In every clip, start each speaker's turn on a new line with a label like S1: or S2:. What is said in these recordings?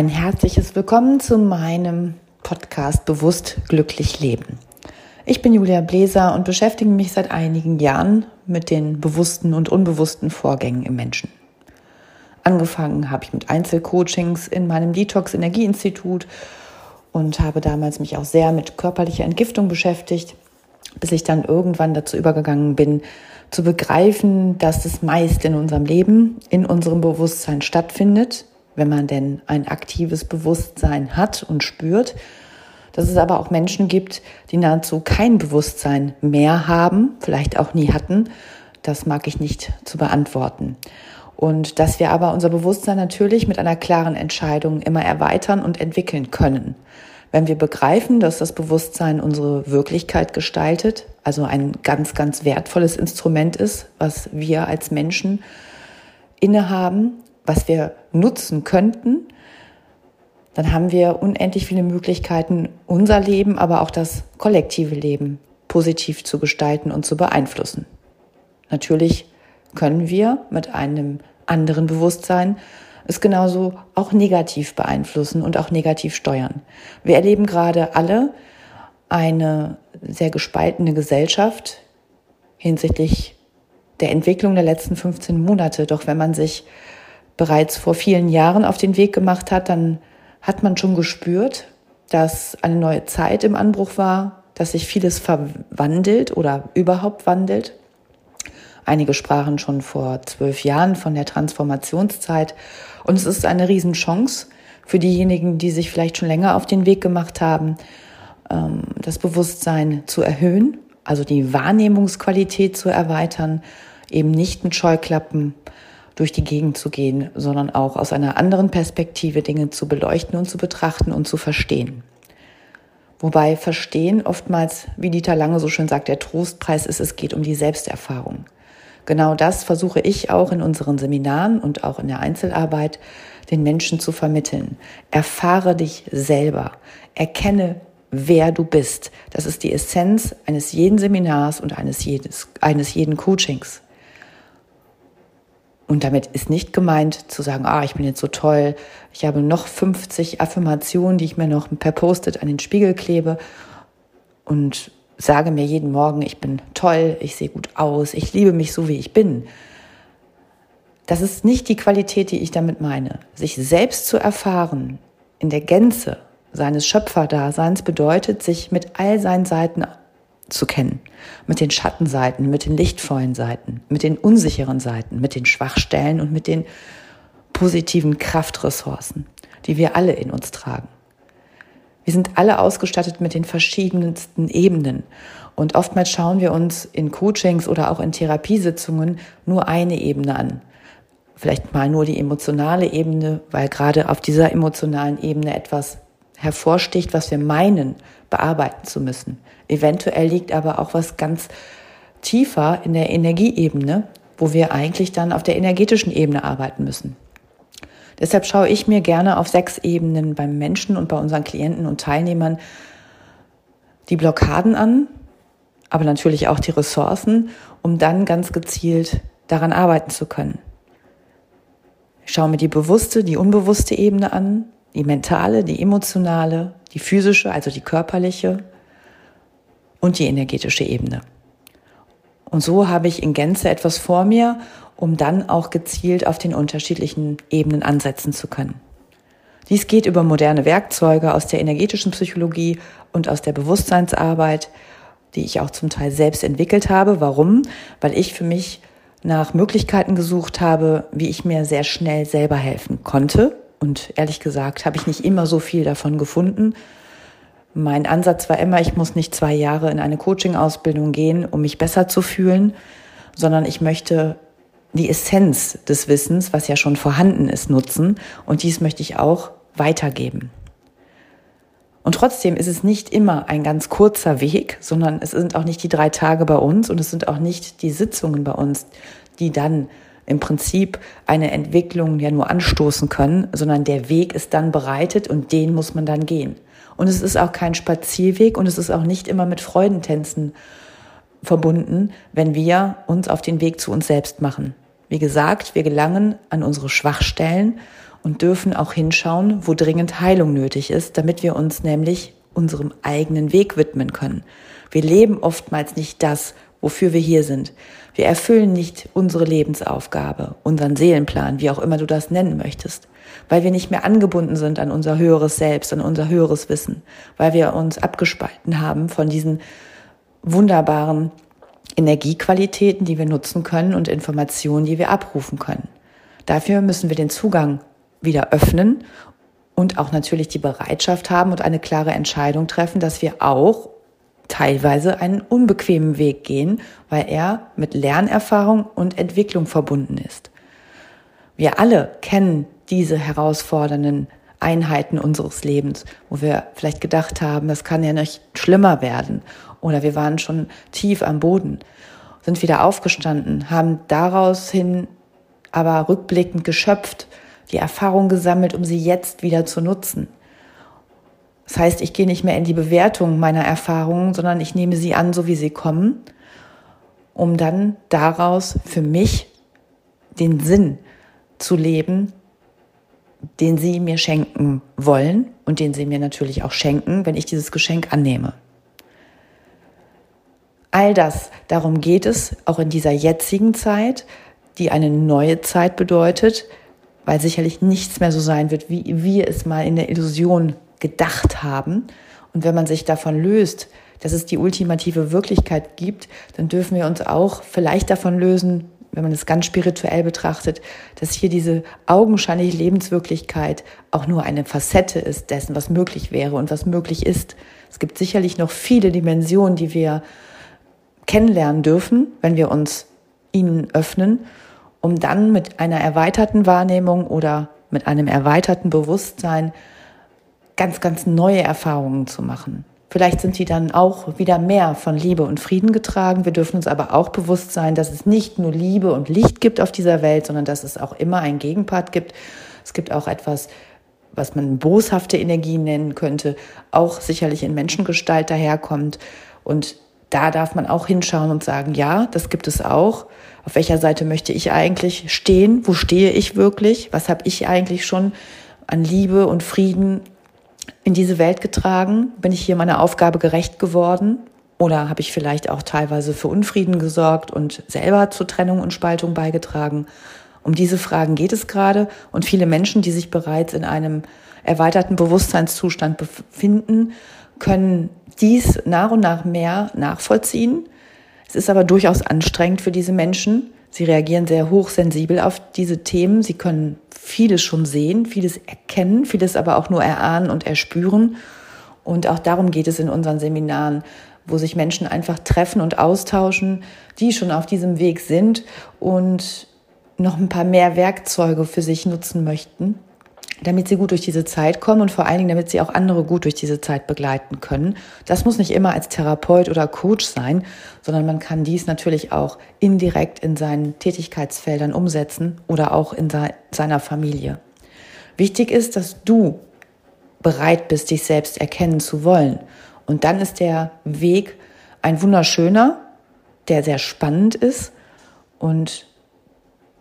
S1: Ein herzliches Willkommen zu meinem Podcast Bewusst glücklich leben. Ich bin Julia Bläser und beschäftige mich seit einigen Jahren mit den bewussten und unbewussten Vorgängen im Menschen. Angefangen habe ich mit Einzelcoachings in meinem Detox Energieinstitut und habe damals mich auch sehr mit körperlicher Entgiftung beschäftigt, bis ich dann irgendwann dazu übergegangen bin, zu begreifen, dass das meist in unserem Leben, in unserem Bewusstsein stattfindet wenn man denn ein aktives Bewusstsein hat und spürt, dass es aber auch Menschen gibt, die nahezu kein Bewusstsein mehr haben, vielleicht auch nie hatten. Das mag ich nicht zu beantworten. Und dass wir aber unser Bewusstsein natürlich mit einer klaren Entscheidung immer erweitern und entwickeln können. Wenn wir begreifen, dass das Bewusstsein unsere Wirklichkeit gestaltet, also ein ganz, ganz wertvolles Instrument ist, was wir als Menschen innehaben was wir nutzen könnten, dann haben wir unendlich viele Möglichkeiten, unser Leben, aber auch das kollektive Leben positiv zu gestalten und zu beeinflussen. Natürlich können wir mit einem anderen Bewusstsein es genauso auch negativ beeinflussen und auch negativ steuern. Wir erleben gerade alle eine sehr gespaltene Gesellschaft hinsichtlich der Entwicklung der letzten 15 Monate. Doch wenn man sich bereits vor vielen Jahren auf den Weg gemacht hat, dann hat man schon gespürt, dass eine neue Zeit im Anbruch war, dass sich vieles verwandelt oder überhaupt wandelt. Einige sprachen schon vor zwölf Jahren von der Transformationszeit und es ist eine Riesenchance für diejenigen, die sich vielleicht schon länger auf den Weg gemacht haben, ähm, das Bewusstsein zu erhöhen, also die Wahrnehmungsqualität zu erweitern, eben nicht mit Scheuklappen durch die Gegend zu gehen, sondern auch aus einer anderen Perspektive Dinge zu beleuchten und zu betrachten und zu verstehen. Wobei Verstehen oftmals, wie Dieter Lange so schön sagt, der Trostpreis ist, es geht um die Selbsterfahrung. Genau das versuche ich auch in unseren Seminaren und auch in der Einzelarbeit den Menschen zu vermitteln. Erfahre dich selber. Erkenne, wer du bist. Das ist die Essenz eines jeden Seminars und eines, jedes, eines jeden Coachings. Und damit ist nicht gemeint zu sagen, ah, ich bin jetzt so toll, ich habe noch 50 Affirmationen, die ich mir noch per Post-it an den Spiegel klebe und sage mir jeden Morgen, ich bin toll, ich sehe gut aus, ich liebe mich so, wie ich bin. Das ist nicht die Qualität, die ich damit meine. Sich selbst zu erfahren in der Gänze seines Schöpferdaseins bedeutet, sich mit all seinen Seiten zu kennen. Mit den Schattenseiten, mit den lichtvollen Seiten, mit den unsicheren Seiten, mit den Schwachstellen und mit den positiven Kraftressourcen, die wir alle in uns tragen. Wir sind alle ausgestattet mit den verschiedensten Ebenen. Und oftmals schauen wir uns in Coachings oder auch in Therapiesitzungen nur eine Ebene an. Vielleicht mal nur die emotionale Ebene, weil gerade auf dieser emotionalen Ebene etwas hervorsticht, was wir meinen, bearbeiten zu müssen. Eventuell liegt aber auch was ganz tiefer in der Energieebene, wo wir eigentlich dann auf der energetischen Ebene arbeiten müssen. Deshalb schaue ich mir gerne auf sechs Ebenen beim Menschen und bei unseren Klienten und Teilnehmern die Blockaden an, aber natürlich auch die Ressourcen, um dann ganz gezielt daran arbeiten zu können. Ich schaue mir die bewusste, die unbewusste Ebene an, die mentale, die emotionale, die physische, also die körperliche und die energetische Ebene. Und so habe ich in Gänze etwas vor mir, um dann auch gezielt auf den unterschiedlichen Ebenen ansetzen zu können. Dies geht über moderne Werkzeuge aus der energetischen Psychologie und aus der Bewusstseinsarbeit, die ich auch zum Teil selbst entwickelt habe. Warum? Weil ich für mich nach Möglichkeiten gesucht habe, wie ich mir sehr schnell selber helfen konnte und ehrlich gesagt habe ich nicht immer so viel davon gefunden. Mein Ansatz war immer, ich muss nicht zwei Jahre in eine Coaching-Ausbildung gehen, um mich besser zu fühlen, sondern ich möchte die Essenz des Wissens, was ja schon vorhanden ist, nutzen. Und dies möchte ich auch weitergeben. Und trotzdem ist es nicht immer ein ganz kurzer Weg, sondern es sind auch nicht die drei Tage bei uns und es sind auch nicht die Sitzungen bei uns, die dann im Prinzip eine Entwicklung ja nur anstoßen können, sondern der Weg ist dann bereitet und den muss man dann gehen. Und es ist auch kein Spazierweg und es ist auch nicht immer mit Freudentänzen verbunden, wenn wir uns auf den Weg zu uns selbst machen. Wie gesagt, wir gelangen an unsere Schwachstellen und dürfen auch hinschauen, wo dringend Heilung nötig ist, damit wir uns nämlich unserem eigenen Weg widmen können. Wir leben oftmals nicht das, wofür wir hier sind. Wir erfüllen nicht unsere Lebensaufgabe, unseren Seelenplan, wie auch immer du das nennen möchtest, weil wir nicht mehr angebunden sind an unser höheres Selbst, an unser höheres Wissen, weil wir uns abgespalten haben von diesen wunderbaren Energiequalitäten, die wir nutzen können und Informationen, die wir abrufen können. Dafür müssen wir den Zugang wieder öffnen und auch natürlich die Bereitschaft haben und eine klare Entscheidung treffen, dass wir auch teilweise einen unbequemen Weg gehen, weil er mit Lernerfahrung und Entwicklung verbunden ist. Wir alle kennen diese herausfordernden Einheiten unseres Lebens, wo wir vielleicht gedacht haben, das kann ja nicht schlimmer werden oder wir waren schon tief am Boden, sind wieder aufgestanden, haben daraus hin aber rückblickend geschöpft, die Erfahrung gesammelt, um sie jetzt wieder zu nutzen. Das heißt, ich gehe nicht mehr in die Bewertung meiner Erfahrungen, sondern ich nehme sie an, so wie sie kommen, um dann daraus für mich den Sinn zu leben, den sie mir schenken wollen und den sie mir natürlich auch schenken, wenn ich dieses Geschenk annehme. All das, darum geht es auch in dieser jetzigen Zeit, die eine neue Zeit bedeutet, weil sicherlich nichts mehr so sein wird, wie wir es mal in der Illusion gedacht haben. Und wenn man sich davon löst, dass es die ultimative Wirklichkeit gibt, dann dürfen wir uns auch vielleicht davon lösen, wenn man es ganz spirituell betrachtet, dass hier diese augenscheinliche Lebenswirklichkeit auch nur eine Facette ist dessen, was möglich wäre und was möglich ist. Es gibt sicherlich noch viele Dimensionen, die wir kennenlernen dürfen, wenn wir uns ihnen öffnen, um dann mit einer erweiterten Wahrnehmung oder mit einem erweiterten Bewusstsein ganz, ganz neue Erfahrungen zu machen. Vielleicht sind sie dann auch wieder mehr von Liebe und Frieden getragen. Wir dürfen uns aber auch bewusst sein, dass es nicht nur Liebe und Licht gibt auf dieser Welt, sondern dass es auch immer einen Gegenpart gibt. Es gibt auch etwas, was man boshafte Energie nennen könnte, auch sicherlich in Menschengestalt daherkommt. Und da darf man auch hinschauen und sagen, ja, das gibt es auch. Auf welcher Seite möchte ich eigentlich stehen? Wo stehe ich wirklich? Was habe ich eigentlich schon an Liebe und Frieden in diese Welt getragen? Bin ich hier meiner Aufgabe gerecht geworden? Oder habe ich vielleicht auch teilweise für Unfrieden gesorgt und selber zur Trennung und Spaltung beigetragen? Um diese Fragen geht es gerade. Und viele Menschen, die sich bereits in einem erweiterten Bewusstseinszustand befinden, können dies nach und nach mehr nachvollziehen. Es ist aber durchaus anstrengend für diese Menschen. Sie reagieren sehr hochsensibel auf diese Themen. Sie können vieles schon sehen, vieles erkennen, vieles aber auch nur erahnen und erspüren. Und auch darum geht es in unseren Seminaren, wo sich Menschen einfach treffen und austauschen, die schon auf diesem Weg sind und noch ein paar mehr Werkzeuge für sich nutzen möchten, damit sie gut durch diese Zeit kommen und vor allen Dingen, damit sie auch andere gut durch diese Zeit begleiten können. Das muss nicht immer als Therapeut oder Coach sein, sondern man kann dies natürlich auch indirekt in seinen Tätigkeitsfeldern umsetzen oder auch in seiner Familie. Wichtig ist, dass du bereit bist, dich selbst erkennen zu wollen. Und dann ist der Weg ein wunderschöner, der sehr spannend ist und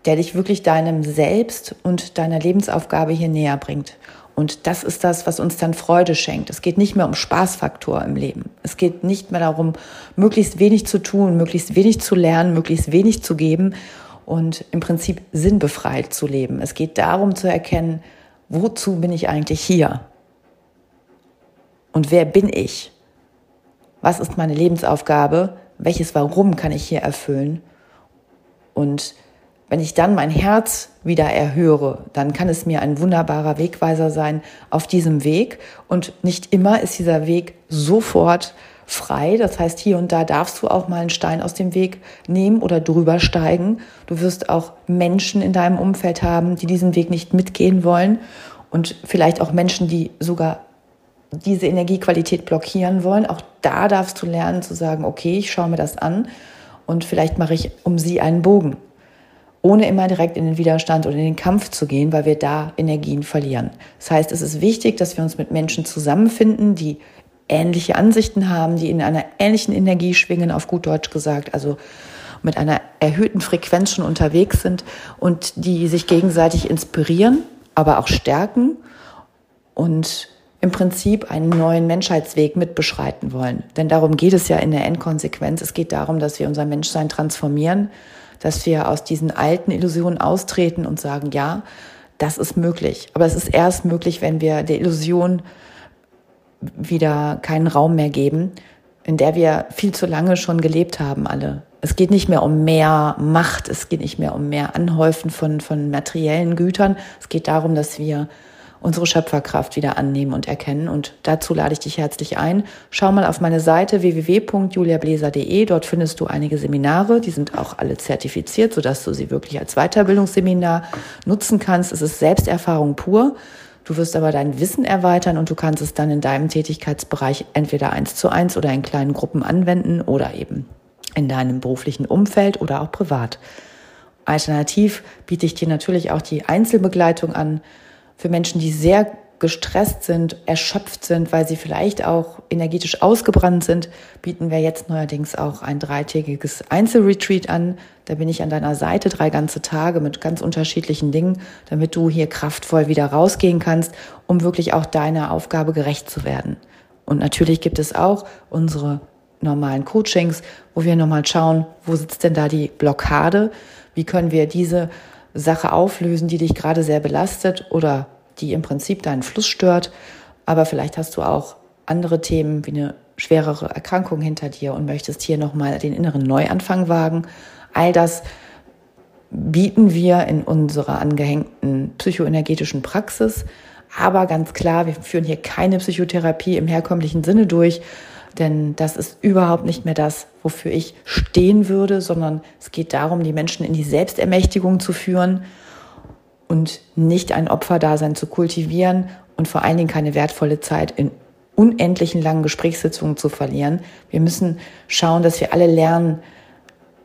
S1: der dich wirklich deinem Selbst und deiner Lebensaufgabe hier näher bringt. Und das ist das, was uns dann Freude schenkt. Es geht nicht mehr um Spaßfaktor im Leben. Es geht nicht mehr darum, möglichst wenig zu tun, möglichst wenig zu lernen, möglichst wenig zu geben und im Prinzip sinnbefreit zu leben. Es geht darum zu erkennen, wozu bin ich eigentlich hier? Und wer bin ich? Was ist meine Lebensaufgabe? Welches Warum kann ich hier erfüllen? Und wenn ich dann mein Herz wieder erhöre, dann kann es mir ein wunderbarer Wegweiser sein auf diesem Weg. Und nicht immer ist dieser Weg sofort frei. Das heißt, hier und da darfst du auch mal einen Stein aus dem Weg nehmen oder drüber steigen. Du wirst auch Menschen in deinem Umfeld haben, die diesen Weg nicht mitgehen wollen. Und vielleicht auch Menschen, die sogar diese Energiequalität blockieren wollen. Auch da darfst du lernen zu sagen, okay, ich schaue mir das an und vielleicht mache ich um sie einen Bogen ohne immer direkt in den Widerstand oder in den Kampf zu gehen, weil wir da Energien verlieren. Das heißt, es ist wichtig, dass wir uns mit Menschen zusammenfinden, die ähnliche Ansichten haben, die in einer ähnlichen Energie schwingen, auf gut Deutsch gesagt, also mit einer erhöhten Frequenz schon unterwegs sind und die sich gegenseitig inspirieren, aber auch stärken und im Prinzip einen neuen Menschheitsweg mitbeschreiten wollen. Denn darum geht es ja in der Endkonsequenz. Es geht darum, dass wir unser Menschsein transformieren, dass wir aus diesen alten Illusionen austreten und sagen, ja, das ist möglich. Aber es ist erst möglich, wenn wir der Illusion wieder keinen Raum mehr geben, in der wir viel zu lange schon gelebt haben, alle. Es geht nicht mehr um mehr Macht, es geht nicht mehr um mehr Anhäufen von, von materiellen Gütern. Es geht darum, dass wir unsere Schöpferkraft wieder annehmen und erkennen. Und dazu lade ich dich herzlich ein. Schau mal auf meine Seite www.juliabläser.de. Dort findest du einige Seminare. Die sind auch alle zertifiziert, sodass du sie wirklich als Weiterbildungsseminar nutzen kannst. Es ist Selbsterfahrung pur. Du wirst aber dein Wissen erweitern und du kannst es dann in deinem Tätigkeitsbereich entweder eins zu eins oder in kleinen Gruppen anwenden oder eben in deinem beruflichen Umfeld oder auch privat. Alternativ biete ich dir natürlich auch die Einzelbegleitung an für Menschen, die sehr gestresst sind, erschöpft sind, weil sie vielleicht auch energetisch ausgebrannt sind, bieten wir jetzt neuerdings auch ein dreitägiges Einzelretreat an. Da bin ich an deiner Seite drei ganze Tage mit ganz unterschiedlichen Dingen, damit du hier kraftvoll wieder rausgehen kannst, um wirklich auch deiner Aufgabe gerecht zu werden. Und natürlich gibt es auch unsere normalen Coachings, wo wir nochmal schauen, wo sitzt denn da die Blockade? Wie können wir diese Sache auflösen, die dich gerade sehr belastet oder die im Prinzip deinen Fluss stört. Aber vielleicht hast du auch andere Themen wie eine schwerere Erkrankung hinter dir und möchtest hier nochmal den inneren Neuanfang wagen. All das bieten wir in unserer angehängten psychoenergetischen Praxis. Aber ganz klar, wir führen hier keine Psychotherapie im herkömmlichen Sinne durch, denn das ist überhaupt nicht mehr das, wofür ich stehen würde, sondern es geht darum, die Menschen in die Selbstermächtigung zu führen und nicht ein Opferdasein zu kultivieren und vor allen Dingen keine wertvolle Zeit in unendlichen langen Gesprächssitzungen zu verlieren. Wir müssen schauen, dass wir alle lernen,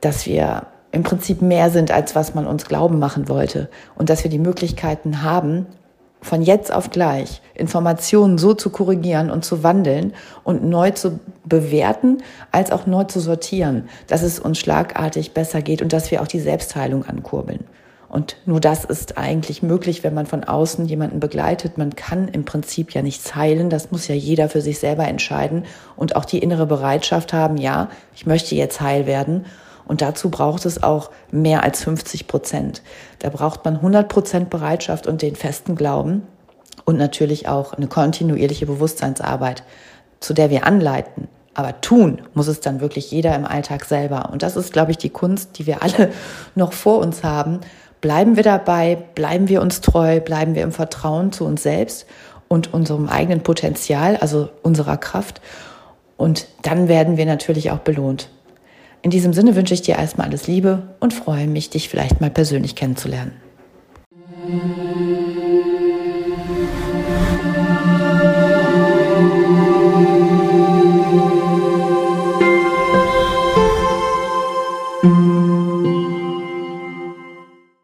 S1: dass wir im Prinzip mehr sind, als was man uns glauben machen wollte und dass wir die Möglichkeiten haben, von jetzt auf gleich Informationen so zu korrigieren und zu wandeln und neu zu bewerten, als auch neu zu sortieren, dass es uns schlagartig besser geht und dass wir auch die Selbstheilung ankurbeln. Und nur das ist eigentlich möglich, wenn man von außen jemanden begleitet. Man kann im Prinzip ja nichts heilen. Das muss ja jeder für sich selber entscheiden und auch die innere Bereitschaft haben, ja, ich möchte jetzt heil werden und dazu braucht es auch mehr als 50 Prozent. Da braucht man 100 Prozent Bereitschaft und den festen Glauben und natürlich auch eine kontinuierliche Bewusstseinsarbeit, zu der wir anleiten. Aber tun muss es dann wirklich jeder im Alltag selber. Und das ist, glaube ich, die Kunst, die wir alle noch vor uns haben. Bleiben wir dabei, bleiben wir uns treu, bleiben wir im Vertrauen zu uns selbst und unserem eigenen Potenzial, also unserer Kraft. Und dann werden wir natürlich auch belohnt. In diesem Sinne wünsche ich dir erstmal alles Liebe und freue mich, dich vielleicht mal persönlich kennenzulernen.